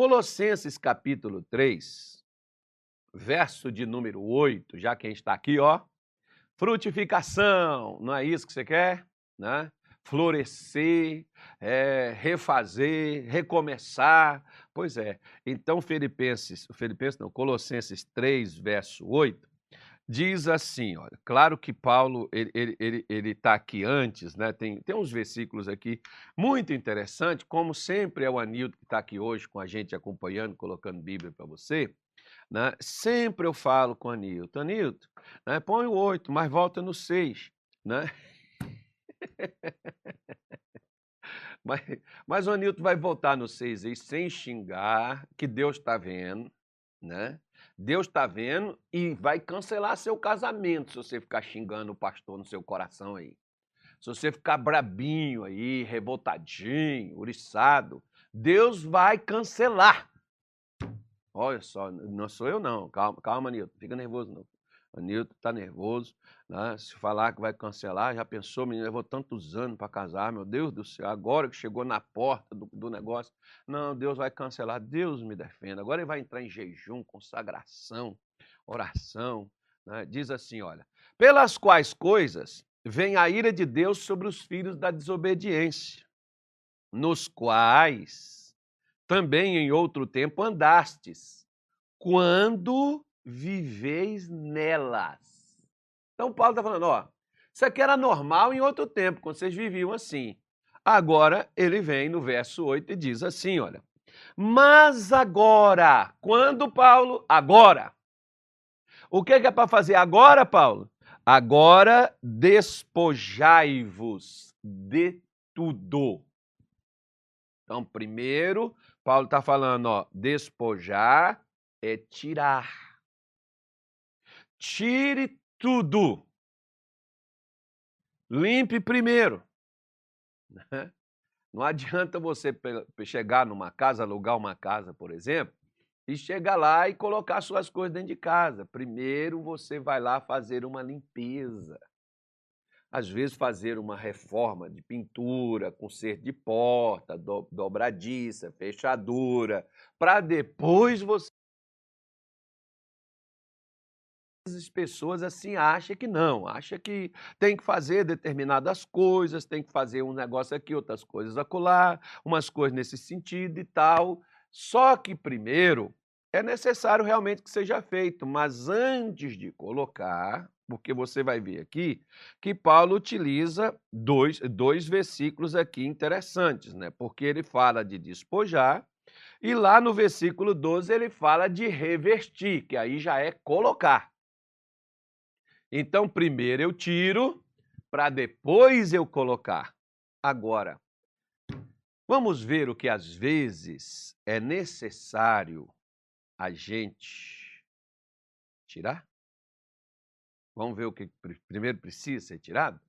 Colossenses capítulo 3, verso de número 8, já que a gente está aqui, ó. Frutificação, não é isso que você quer? Né? Florescer, é, refazer, recomeçar. Pois é. Então, Filipenses, Filipenses não, Colossenses 3, verso 8, diz assim, olha, claro que Paulo, ele está ele, ele, tá aqui antes, né? Tem, tem uns versículos aqui muito interessantes, como sempre é o Anildo que está aqui hoje com a gente acompanhando, colocando Bíblia para você, né? Sempre eu falo com o Anilton, Anilton, né? põe o oito, mas volta no seis, né? mas, mas o Anilton vai voltar no seis aí sem xingar, que Deus está vendo, né? Deus está vendo e vai cancelar seu casamento se você ficar xingando o pastor no seu coração aí. Se você ficar brabinho aí, revoltadinho, uriçado, Deus vai cancelar. Olha só, não sou eu não. Calma, calma, Nilton. Fica nervoso não. O Nilton está nervoso. Né? Se falar que vai cancelar, já pensou, menino, levou tantos anos para casar, meu Deus do céu, agora que chegou na porta do, do, negócio, não, Deus vai cancelar, Deus me defenda. Agora ele vai entrar em jejum, consagração, oração. Né? Diz assim: olha, pelas quais coisas vem a ira de Deus sobre os filhos da desobediência, nos quais também em outro tempo andastes, quando viveis nelas então, Paulo está falando: ó, isso aqui era normal em outro tempo, quando vocês viviam assim. Agora, ele vem no verso 8 e diz assim: olha. Mas agora, quando, Paulo? Agora. O que é para fazer agora, Paulo? Agora despojai-vos de tudo. Então, primeiro, Paulo está falando, ó, despojar é tirar. Tire tudo. Limpe primeiro. Né? Não adianta você chegar numa casa, alugar uma casa, por exemplo, e chegar lá e colocar suas coisas dentro de casa. Primeiro você vai lá fazer uma limpeza. Às vezes fazer uma reforma de pintura, conserto de porta, dobradiça, fechadura, para depois você as pessoas assim acham que não, acha que tem que fazer determinadas coisas, tem que fazer um negócio aqui, outras coisas acolá, umas coisas nesse sentido e tal. Só que primeiro é necessário realmente que seja feito, mas antes de colocar, porque você vai ver aqui que Paulo utiliza dois, dois versículos aqui interessantes, né? Porque ele fala de despojar e lá no versículo 12 ele fala de revestir, que aí já é colocar. Então, primeiro eu tiro para depois eu colocar. Agora, vamos ver o que às vezes é necessário a gente tirar? Vamos ver o que primeiro precisa ser tirado?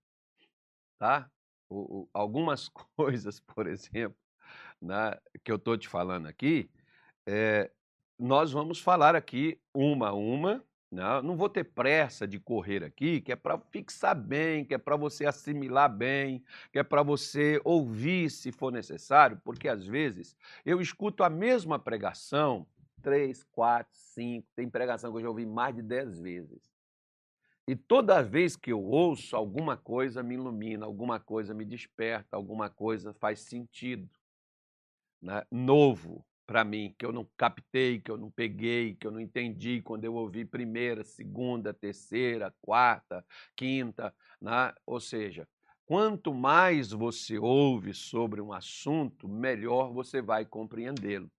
Tá? O, o, algumas coisas, por exemplo, né, que eu estou te falando aqui, é, nós vamos falar aqui uma a uma, não, não vou ter pressa de correr aqui, que é para fixar bem, que é para você assimilar bem, que é para você ouvir se for necessário, porque às vezes eu escuto a mesma pregação três, quatro, cinco, tem pregação que eu já ouvi mais de dez vezes. E toda vez que eu ouço, alguma coisa me ilumina, alguma coisa me desperta, alguma coisa faz sentido. Né? Novo, para mim, que eu não captei, que eu não peguei, que eu não entendi quando eu ouvi primeira, segunda, terceira, quarta, quinta, né? ou seja, quanto mais você ouve sobre um assunto, melhor você vai compreendê-lo.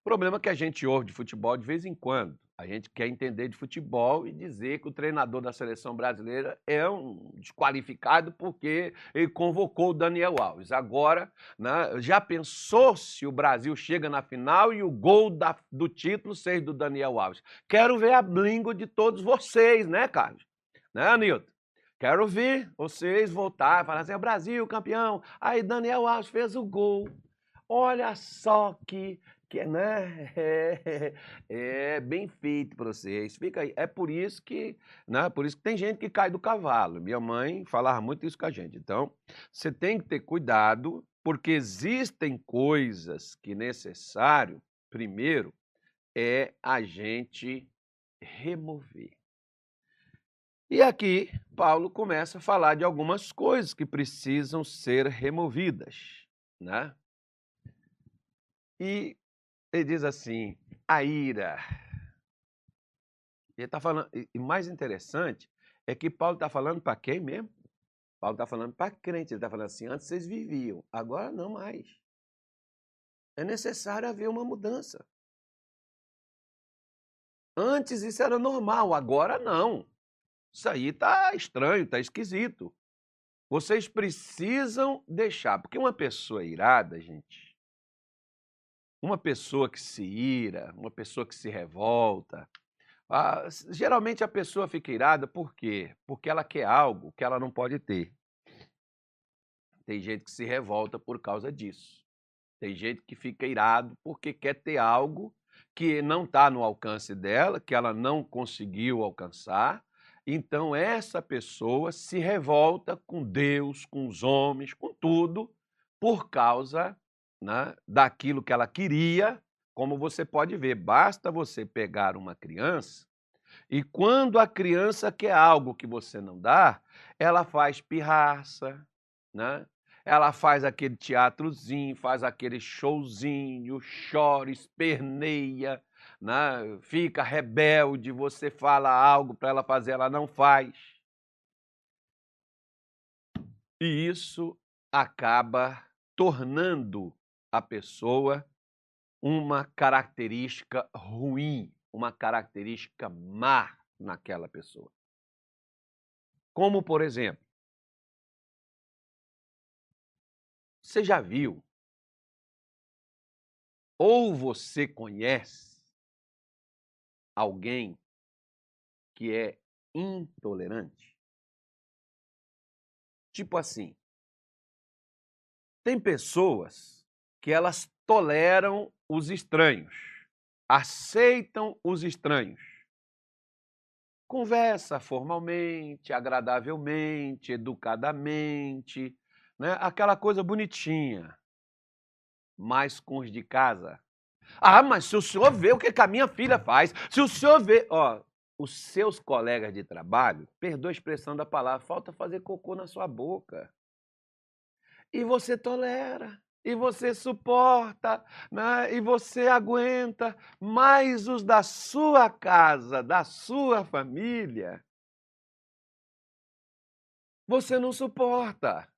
O problema é que a gente ouve de futebol de vez em quando. A gente quer entender de futebol e dizer que o treinador da seleção brasileira é um desqualificado porque ele convocou o Daniel Alves. Agora, né, já pensou se o Brasil chega na final e o gol da, do título seja do Daniel Alves? Quero ver a blingo de todos vocês, né, Carlos? Né, Anilton? Quero ver vocês voltar e falar assim: é Brasil, campeão. Aí Daniel Alves fez o gol. Olha só que que né, é, é bem feito para vocês. Fica aí. É por isso que, né, por isso que tem gente que cai do cavalo. Minha mãe falava muito isso com a gente. Então, você tem que ter cuidado, porque existem coisas que é necessário primeiro é a gente remover. E aqui Paulo começa a falar de algumas coisas que precisam ser removidas, né? E ele diz assim: a ira. Ele está falando, e mais interessante é que Paulo está falando para quem mesmo? Paulo está falando para crente. Ele está falando assim: antes vocês viviam, agora não mais. É necessário haver uma mudança. Antes isso era normal, agora não. Isso aí está estranho, está esquisito. Vocês precisam deixar, porque uma pessoa irada, gente, uma pessoa que se ira, uma pessoa que se revolta, ah, geralmente a pessoa fica irada por quê? Porque ela quer algo que ela não pode ter. Tem gente que se revolta por causa disso. Tem gente que fica irado porque quer ter algo que não está no alcance dela, que ela não conseguiu alcançar. Então, essa pessoa se revolta com Deus, com os homens, com tudo, por causa né, daquilo que ela queria como você pode ver, basta você pegar uma criança e quando a criança quer algo que você não dá, ela faz pirraça, né? Ela faz aquele teatrozinho, faz aquele showzinho, chora, esperneia, né? fica rebelde, você fala algo para ela fazer, ela não faz. E isso acaba tornando a pessoa uma característica ruim, uma característica má naquela pessoa. Como, por exemplo, você já viu ou você conhece alguém que é intolerante? Tipo assim, tem pessoas que elas toleram os estranhos, aceitam os estranhos. Conversa formalmente, agradavelmente, educadamente, né? aquela coisa bonitinha. Mas com os de casa. Ah, mas se o senhor vê o que, que a minha filha faz, se o senhor vê. Ó, os seus colegas de trabalho, perdoa a expressão da palavra, falta fazer cocô na sua boca. E você tolera e você suporta, né? e você aguenta, mas os da sua casa, da sua família, você não suporta.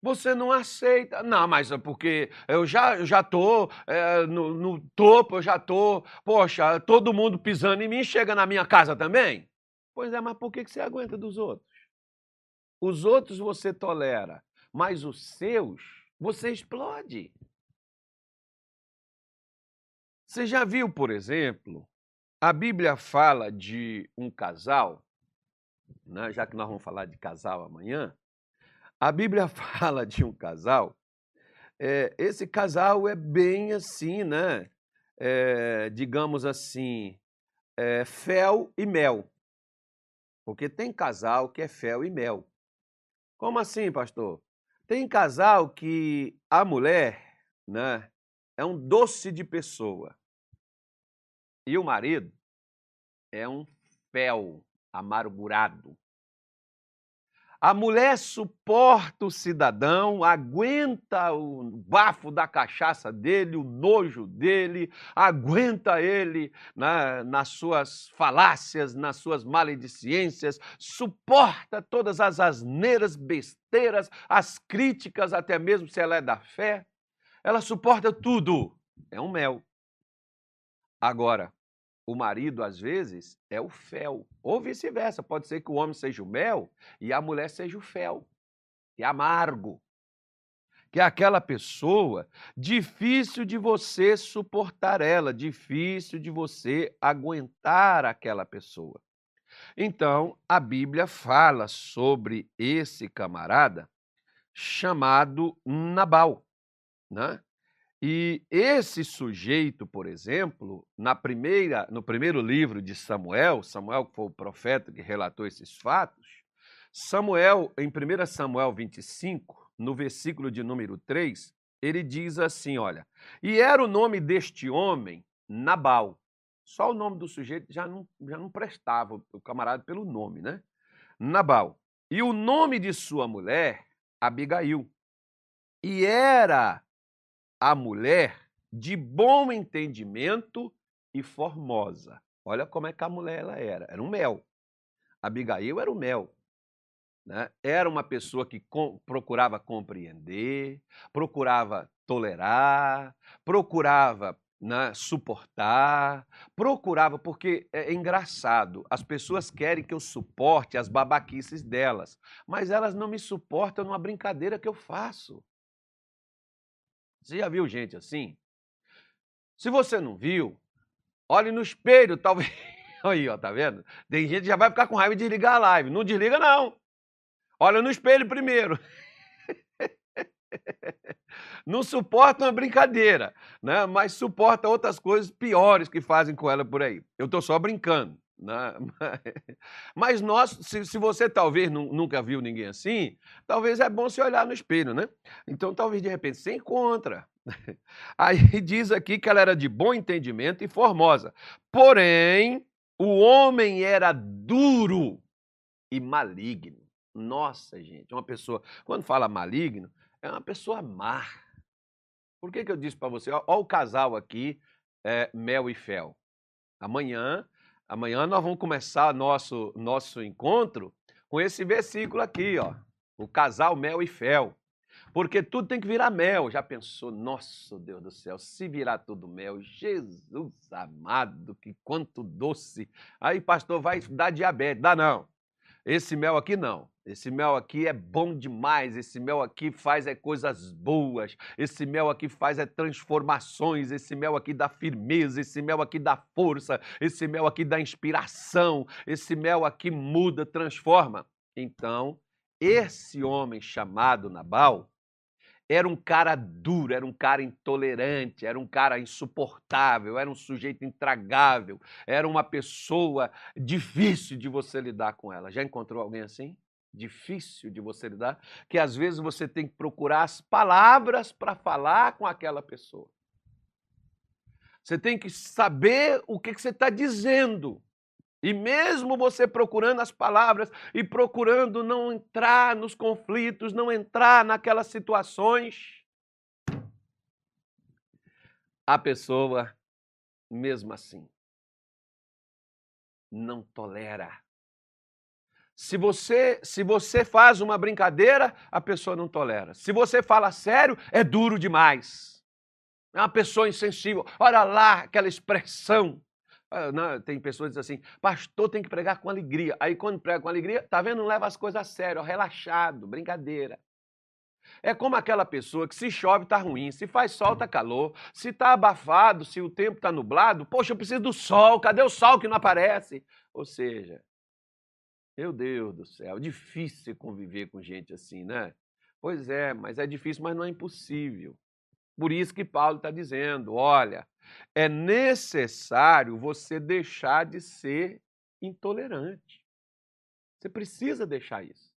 Você não aceita. Não, mas é porque eu já estou já tô, é, no, no topo, eu já estou. Poxa, todo mundo pisando em mim chega na minha casa também? Pois é, mas por que você aguenta dos outros? Os outros você tolera mas os seus, você explode. Você já viu, por exemplo, a Bíblia fala de um casal, né, já que nós vamos falar de casal amanhã, a Bíblia fala de um casal, é, esse casal é bem assim, né? É, digamos assim, é, fel e mel. Porque tem casal que é fel e mel. Como assim, pastor? Tem casal que a mulher, né, é um doce de pessoa. E o marido é um fel amargurado. A mulher suporta o cidadão, aguenta o bafo da cachaça dele, o nojo dele, aguenta ele né, nas suas falácias, nas suas maledicências, suporta todas as asneiras, besteiras, as críticas, até mesmo se ela é da fé. Ela suporta tudo. É um mel. Agora, o marido, às vezes, é o fel. Ou vice-versa. Pode ser que o homem seja o mel e a mulher seja o fel. Que é amargo. Que é aquela pessoa difícil de você suportar ela, difícil de você aguentar aquela pessoa. Então, a Bíblia fala sobre esse camarada chamado Nabal, né? E esse sujeito, por exemplo, na primeira, no primeiro livro de Samuel, Samuel que foi o profeta que relatou esses fatos, Samuel, em 1 Samuel 25, no versículo de número 3, ele diz assim, olha, e era o nome deste homem Nabal. Só o nome do sujeito já não, já não prestava, o camarada, pelo nome, né? Nabal. E o nome de sua mulher, Abigail. E era a mulher de bom entendimento e formosa. Olha como é que a mulher ela era. Era um mel. Abigail era o mel. Né? Era uma pessoa que com, procurava compreender, procurava tolerar, procurava né, suportar, procurava, porque é, é engraçado, as pessoas querem que eu suporte as babaquices delas, mas elas não me suportam numa brincadeira que eu faço. Você já viu gente assim? Se você não viu, olhe no espelho, talvez. Aí, ó, tá vendo? Tem gente que já vai ficar com raiva de desligar a live. Não desliga, não. Olha no espelho primeiro. não suporta uma brincadeira, né? mas suporta outras coisas piores que fazem com ela por aí. Eu estou só brincando. Né? Mas nós, se, se você talvez nunca viu ninguém assim, talvez é bom se olhar no espelho, né? Então talvez de repente você encontra. Aí diz aqui que ela era de bom entendimento e formosa. Porém, o homem era duro e maligno. Nossa, gente, uma pessoa, quando fala maligno, é uma pessoa má. Por que, que eu disse para você? Olha o casal aqui, é, Mel e Fel. Amanhã, amanhã nós vamos começar nosso, nosso encontro com esse versículo aqui, ó. O casal Mel e Fel. Porque tudo tem que virar mel. Já pensou? Nossa, Deus do céu, se virar tudo mel, Jesus amado, que quanto doce. Aí, pastor, vai dar diabetes. Dá não. Esse mel aqui não. Esse mel aqui é bom demais. Esse mel aqui faz é coisas boas. Esse mel aqui faz é transformações. Esse mel aqui dá firmeza. Esse mel aqui dá força. Esse mel aqui dá inspiração. Esse mel aqui muda, transforma. Então, esse homem chamado Nabal era um cara duro, era um cara intolerante, era um cara insuportável, era um sujeito intragável, era uma pessoa difícil de você lidar com ela. Já encontrou alguém assim? Difícil de você lidar? Que às vezes você tem que procurar as palavras para falar com aquela pessoa. Você tem que saber o que, que você está dizendo. E mesmo você procurando as palavras e procurando não entrar nos conflitos, não entrar naquelas situações, a pessoa, mesmo assim, não tolera. Se você, se você faz uma brincadeira, a pessoa não tolera. Se você fala sério, é duro demais. É uma pessoa insensível. Olha lá aquela expressão não, tem pessoas que dizem assim, pastor tem que pregar com alegria. Aí quando prega com alegria, tá vendo? Não leva as coisas a sério, relaxado, brincadeira. É como aquela pessoa que se chove tá ruim, se faz sol tá calor, se tá abafado, se o tempo tá nublado, poxa, eu preciso do sol, cadê o sol que não aparece? Ou seja, meu Deus do céu, difícil conviver com gente assim, né? Pois é, mas é difícil, mas não é impossível. Por isso que Paulo está dizendo: olha, é necessário você deixar de ser intolerante. Você precisa deixar isso.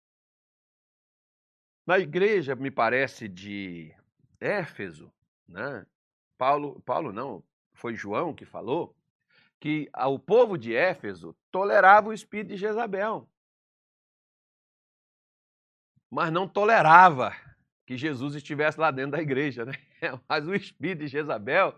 Na igreja, me parece, de Éfeso, né? Paulo, Paulo não, foi João que falou, que o povo de Éfeso tolerava o espírito de Jezabel, mas não tolerava que Jesus estivesse lá dentro da igreja, né? Mas o espírito de Jezabel,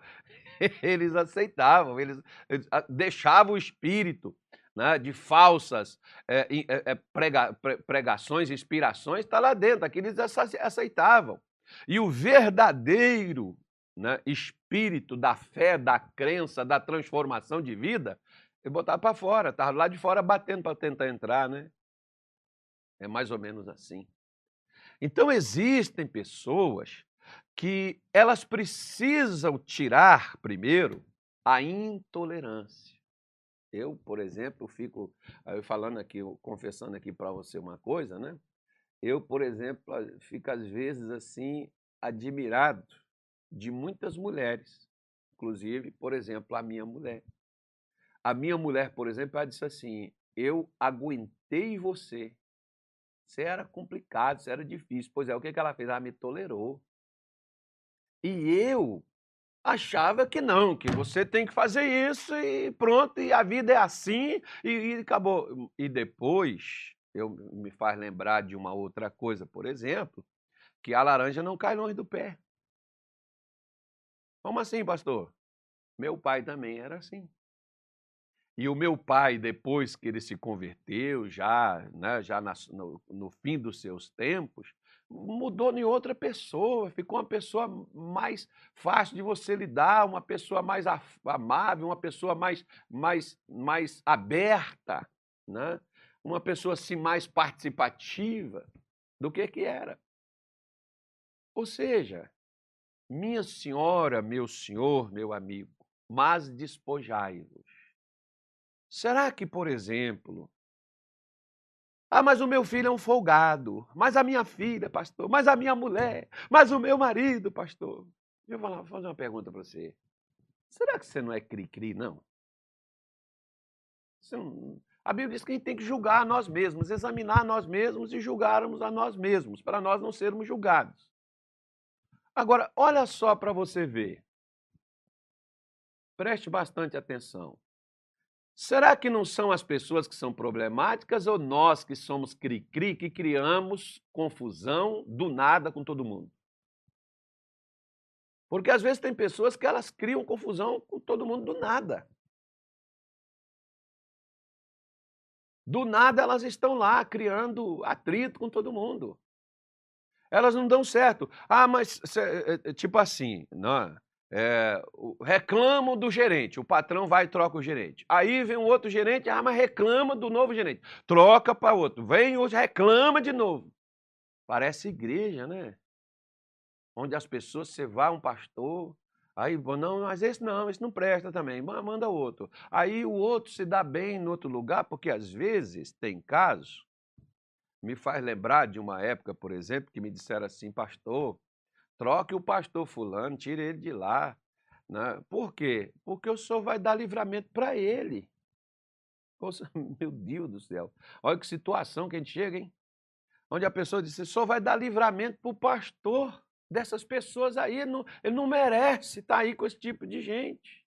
eles aceitavam, eles, eles deixavam o espírito né, de falsas é, é, prega, pregações, inspirações, está lá dentro, aqueles aceitavam. E o verdadeiro né, espírito da fé, da crença, da transformação de vida, ele botava para fora, estava lá de fora batendo para tentar entrar, né? É mais ou menos assim. Então existem pessoas que elas precisam tirar primeiro a intolerância. Eu, por exemplo, fico eu falando aqui, confessando aqui para você uma coisa, né? Eu, por exemplo, fico às vezes assim admirado de muitas mulheres, inclusive, por exemplo, a minha mulher. A minha mulher, por exemplo, ela disse assim: "Eu aguentei você isso era complicado, isso era difícil. Pois é, o que, que ela fez? Ela me tolerou. E eu achava que não, que você tem que fazer isso e pronto, e a vida é assim, e, e acabou. E depois, eu me faz lembrar de uma outra coisa, por exemplo, que a laranja não cai longe do pé. Como assim, pastor? Meu pai também era assim. E o meu pai, depois que ele se converteu, já, né, já no, no fim dos seus tempos, mudou em outra pessoa, ficou uma pessoa mais fácil de você lidar, uma pessoa mais amável, uma pessoa mais, mais, mais aberta, né? uma pessoa assim mais participativa do que que era. Ou seja, minha senhora, meu senhor, meu amigo, mas despojai-vos. Será que, por exemplo, ah, mas o meu filho é um folgado. Mas a minha filha, pastor. Mas a minha mulher. Mas o meu marido, pastor. Eu vou fazer uma pergunta para você. Será que você não é cri-cri, não? não? A Bíblia diz que a gente tem que julgar a nós mesmos, examinar a nós mesmos e julgarmos a nós mesmos, para nós não sermos julgados. Agora, olha só para você ver. Preste bastante atenção. Será que não são as pessoas que são problemáticas ou nós que somos cri-cri que criamos confusão do nada com todo mundo? Porque às vezes tem pessoas que elas criam confusão com todo mundo do nada. Do nada elas estão lá criando atrito com todo mundo. Elas não dão certo. Ah, mas eh, eh, tipo assim, não, é? Reclamam do gerente, o patrão vai e troca o gerente. Aí vem um outro gerente, ah, mas reclama do novo gerente. Troca para outro. Vem outro, reclama de novo. Parece igreja, né? Onde as pessoas, você vai um pastor, aí, não, mas esse não, esse não presta também, manda outro. Aí o outro se dá bem em outro lugar, porque às vezes tem casos, me faz lembrar de uma época, por exemplo, que me disseram assim, pastor, Troque o pastor fulano, tire ele de lá. Né? Por quê? Porque o senhor vai dar livramento para ele. Meu Deus do céu. Olha que situação que a gente chega, hein? Onde a pessoa diz, o senhor vai dar livramento para o pastor dessas pessoas aí. Ele não, ele não merece estar aí com esse tipo de gente.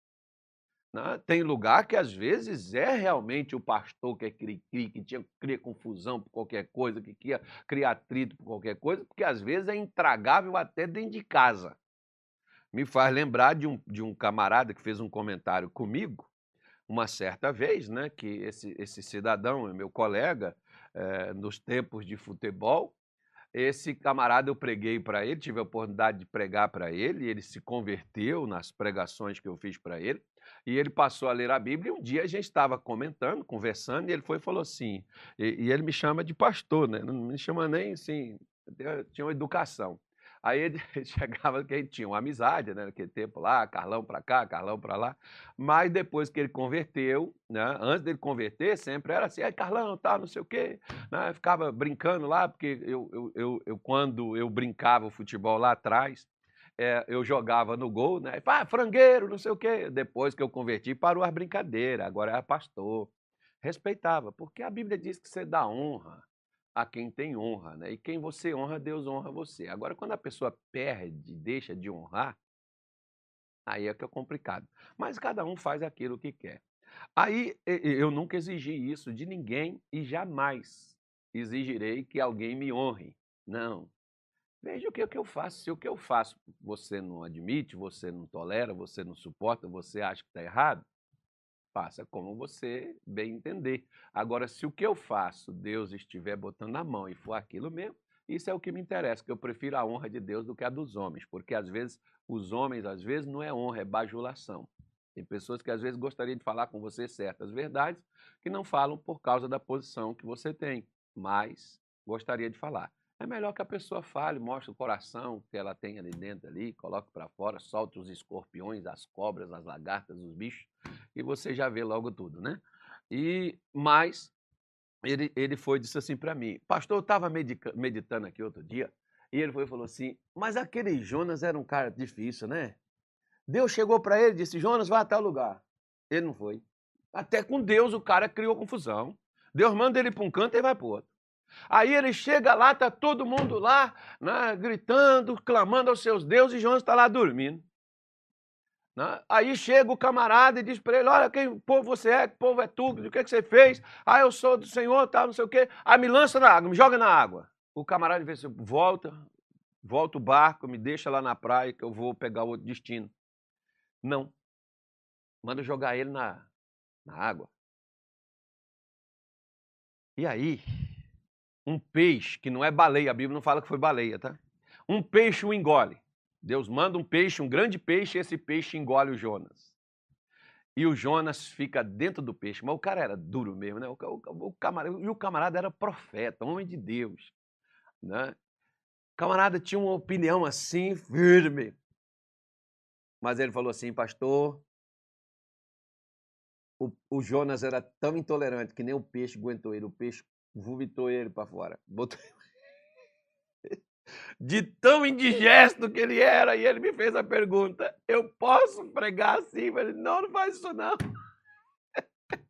Né? Tem lugar que às vezes é realmente o pastor que é cri-cri, que tinha, cria confusão por qualquer coisa, que cria, cria atrito por qualquer coisa, porque às vezes é intragável até dentro de casa. Me faz lembrar de um, de um camarada que fez um comentário comigo, uma certa vez, né, que esse, esse cidadão, meu colega, é, nos tempos de futebol, esse camarada eu preguei para ele, tive a oportunidade de pregar para ele, ele se converteu nas pregações que eu fiz para ele. E ele passou a ler a Bíblia. E um dia a gente estava comentando, conversando, e ele foi e falou assim. E, e, ele me chama de pastor, né? Não me chama nem assim. Tinha uma educação. Aí ele chegava que a gente tinha uma amizade, né? Naquele tempo lá, Carlão para cá, Carlão para lá. Mas depois que ele converteu, né? Antes dele converter, sempre era assim, aí Carlão, tá, não sei o quê. Né? Ficava brincando lá, porque eu, eu, eu, eu, quando eu brincava o futebol lá atrás, é, eu jogava no gol, né? Ah, frangueiro, não sei o quê. Depois que eu converti, parou as brincadeiras, agora é pastor. Respeitava, porque a Bíblia diz que você dá honra a quem tem honra, né? E quem você honra, Deus honra você. Agora, quando a pessoa perde, deixa de honrar, aí é que é complicado. Mas cada um faz aquilo que quer. Aí eu nunca exigi isso de ninguém e jamais exigirei que alguém me honre. Não, Veja o que, é que eu faço. Se o que eu faço você não admite, você não tolera, você não suporta, você acha que está errado, faça como você bem entender. Agora, se o que eu faço Deus estiver botando na mão e for aquilo mesmo, isso é o que me interessa, que eu prefiro a honra de Deus do que a dos homens, porque às vezes os homens, às vezes, não é honra, é bajulação. Tem pessoas que às vezes gostariam de falar com você certas verdades que não falam por causa da posição que você tem, mas gostaria de falar. É melhor que a pessoa fale, mostre o coração que ela tem ali dentro, ali, coloque para fora, solte os escorpiões, as cobras, as lagartas, os bichos, e você já vê logo tudo, né? E Mas ele, ele foi disse assim para mim, pastor, eu estava meditando aqui outro dia, e ele foi e falou assim, mas aquele Jonas era um cara difícil, né? Deus chegou para ele e disse, Jonas, vai até o lugar. Ele não foi. Até com Deus o cara criou confusão. Deus manda ele para um canto e vai para outro. Aí ele chega lá, tá todo mundo lá, né, gritando, clamando aos seus deuses, e Jonas está lá dormindo. Né? Aí chega o camarada e diz para ele: Olha, quem povo você é, que povo é tu, o que, que você fez? Ah, eu sou do Senhor, tal, não sei o quê. Aí me lança na água, me joga na água. O camarada diz assim: volta, volta o barco, me deixa lá na praia que eu vou pegar outro destino. Não. Manda jogar ele na, na água. E aí, um peixe, que não é baleia, a Bíblia não fala que foi baleia, tá? Um peixe o engole. Deus manda um peixe, um grande peixe, e esse peixe engole o Jonas. E o Jonas fica dentro do peixe. Mas o cara era duro mesmo, né? O, o, o camarada, e o camarada era profeta, homem de Deus. Né? O camarada tinha uma opinião assim, firme. Mas ele falou assim, pastor, o, o Jonas era tão intolerante que nem o peixe aguentou ele. O peixe vomitou ele para fora. Botou de tão indigesto que ele era. E ele me fez a pergunta: eu posso pregar assim? Falei, não, não faz isso não.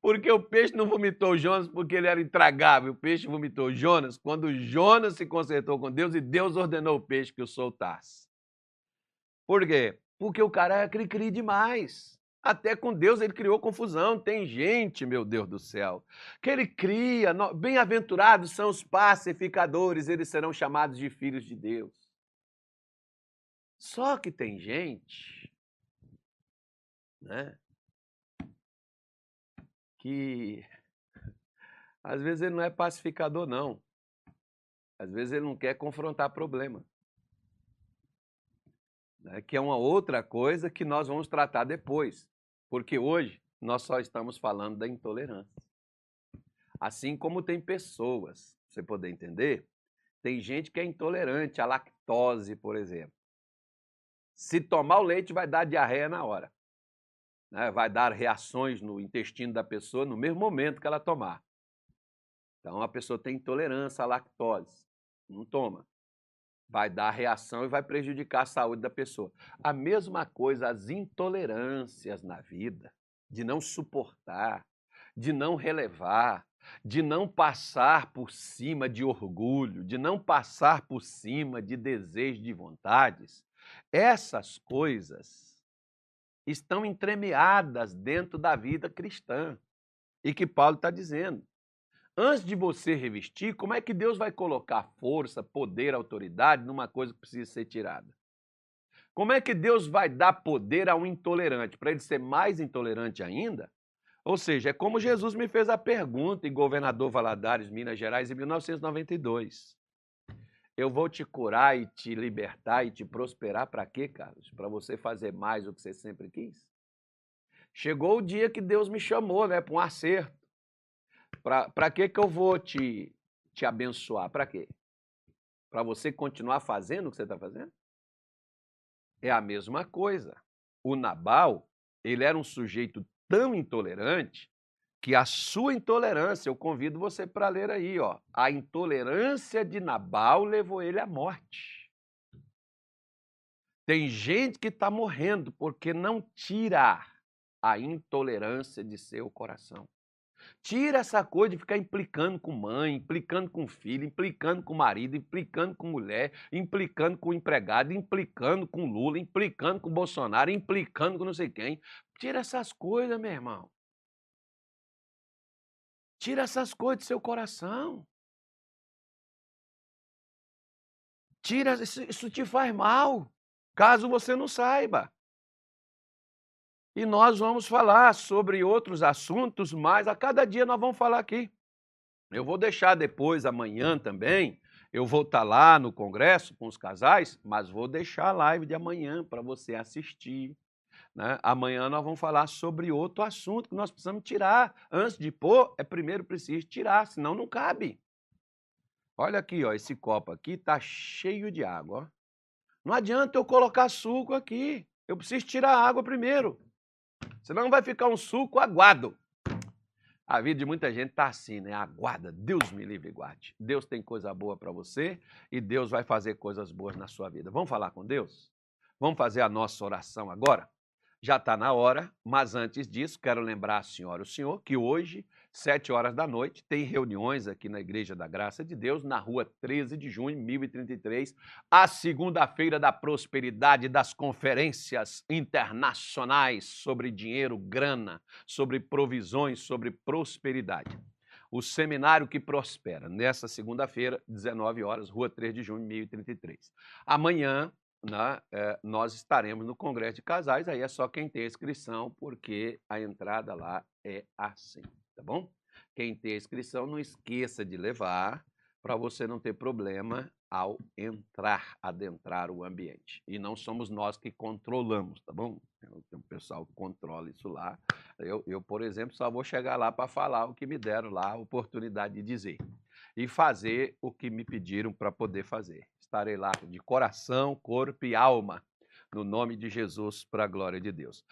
Porque o peixe não vomitou Jonas porque ele era intragável. O peixe vomitou Jonas quando Jonas se consertou com Deus e Deus ordenou o peixe que o soltasse. Por quê? Porque o cara é cri-cri demais. Até com Deus ele criou confusão. Tem gente, meu Deus do céu, que ele cria. Bem-aventurados são os pacificadores, eles serão chamados de filhos de Deus. Só que tem gente, né, que às vezes ele não é pacificador, não. Às vezes ele não quer confrontar problema. Né, que é uma outra coisa que nós vamos tratar depois. Porque hoje nós só estamos falando da intolerância. Assim como tem pessoas, você poder entender, tem gente que é intolerante à lactose, por exemplo. Se tomar o leite, vai dar diarreia na hora. Né? Vai dar reações no intestino da pessoa no mesmo momento que ela tomar. Então a pessoa tem intolerância à lactose, não toma vai dar reação e vai prejudicar a saúde da pessoa. A mesma coisa, as intolerâncias na vida, de não suportar, de não relevar, de não passar por cima de orgulho, de não passar por cima de desejos, de vontades, essas coisas estão entremeadas dentro da vida cristã. E que Paulo está dizendo antes de você revestir, como é que Deus vai colocar força, poder, autoridade numa coisa que precisa ser tirada? Como é que Deus vai dar poder a um intolerante para ele ser mais intolerante ainda? Ou seja, é como Jesus me fez a pergunta em Governador Valadares, Minas Gerais, em 1992. Eu vou te curar e te libertar e te prosperar para quê, Carlos? Para você fazer mais do que você sempre quis? Chegou o dia que Deus me chamou, né, para um acerto. Para que, que eu vou te, te abençoar? Para quê? Para você continuar fazendo o que você está fazendo? É a mesma coisa. O Nabal, ele era um sujeito tão intolerante que a sua intolerância, eu convido você para ler aí, ó. A intolerância de Nabal levou ele à morte. Tem gente que está morrendo porque não tira a intolerância de seu coração. Tira essa coisa de ficar implicando com mãe, implicando com filho, implicando com marido, implicando com mulher, implicando com empregado, implicando com Lula, implicando com Bolsonaro, implicando com não sei quem. Tira essas coisas, meu irmão. Tira essas coisas do seu coração. Tira, isso, isso te faz mal, caso você não saiba. E nós vamos falar sobre outros assuntos, mas a cada dia nós vamos falar aqui. Eu vou deixar depois, amanhã também, eu vou estar lá no congresso com os casais, mas vou deixar a live de amanhã para você assistir. Né? Amanhã nós vamos falar sobre outro assunto que nós precisamos tirar. Antes de pôr, é primeiro preciso tirar, senão não cabe. Olha aqui, ó, esse copo aqui está cheio de água. Ó. Não adianta eu colocar suco aqui. Eu preciso tirar a água primeiro. Senão vai ficar um suco aguado. A vida de muita gente está assim, né? Aguarda, Deus me livre e guarde. Deus tem coisa boa para você e Deus vai fazer coisas boas na sua vida. Vamos falar com Deus? Vamos fazer a nossa oração agora? Já está na hora, mas antes disso, quero lembrar a senhora e o senhor que hoje 7 horas da noite, tem reuniões aqui na Igreja da Graça de Deus, na rua 13 de junho, 1033, a segunda-feira da prosperidade das conferências internacionais sobre dinheiro, grana, sobre provisões, sobre prosperidade. O seminário que prospera, nessa segunda-feira, 19 horas, rua 3 de junho, 1033. Amanhã, né, é, nós estaremos no Congresso de Casais, aí é só quem tem inscrição, porque a entrada lá é assim tá bom? Quem tem a inscrição, não esqueça de levar para você não ter problema ao entrar, adentrar o ambiente. E não somos nós que controlamos, tá bom? Tem um pessoal que controla isso lá. Eu, eu por exemplo, só vou chegar lá para falar o que me deram lá a oportunidade de dizer. E fazer o que me pediram para poder fazer. Estarei lá de coração, corpo e alma, no nome de Jesus, para a glória de Deus.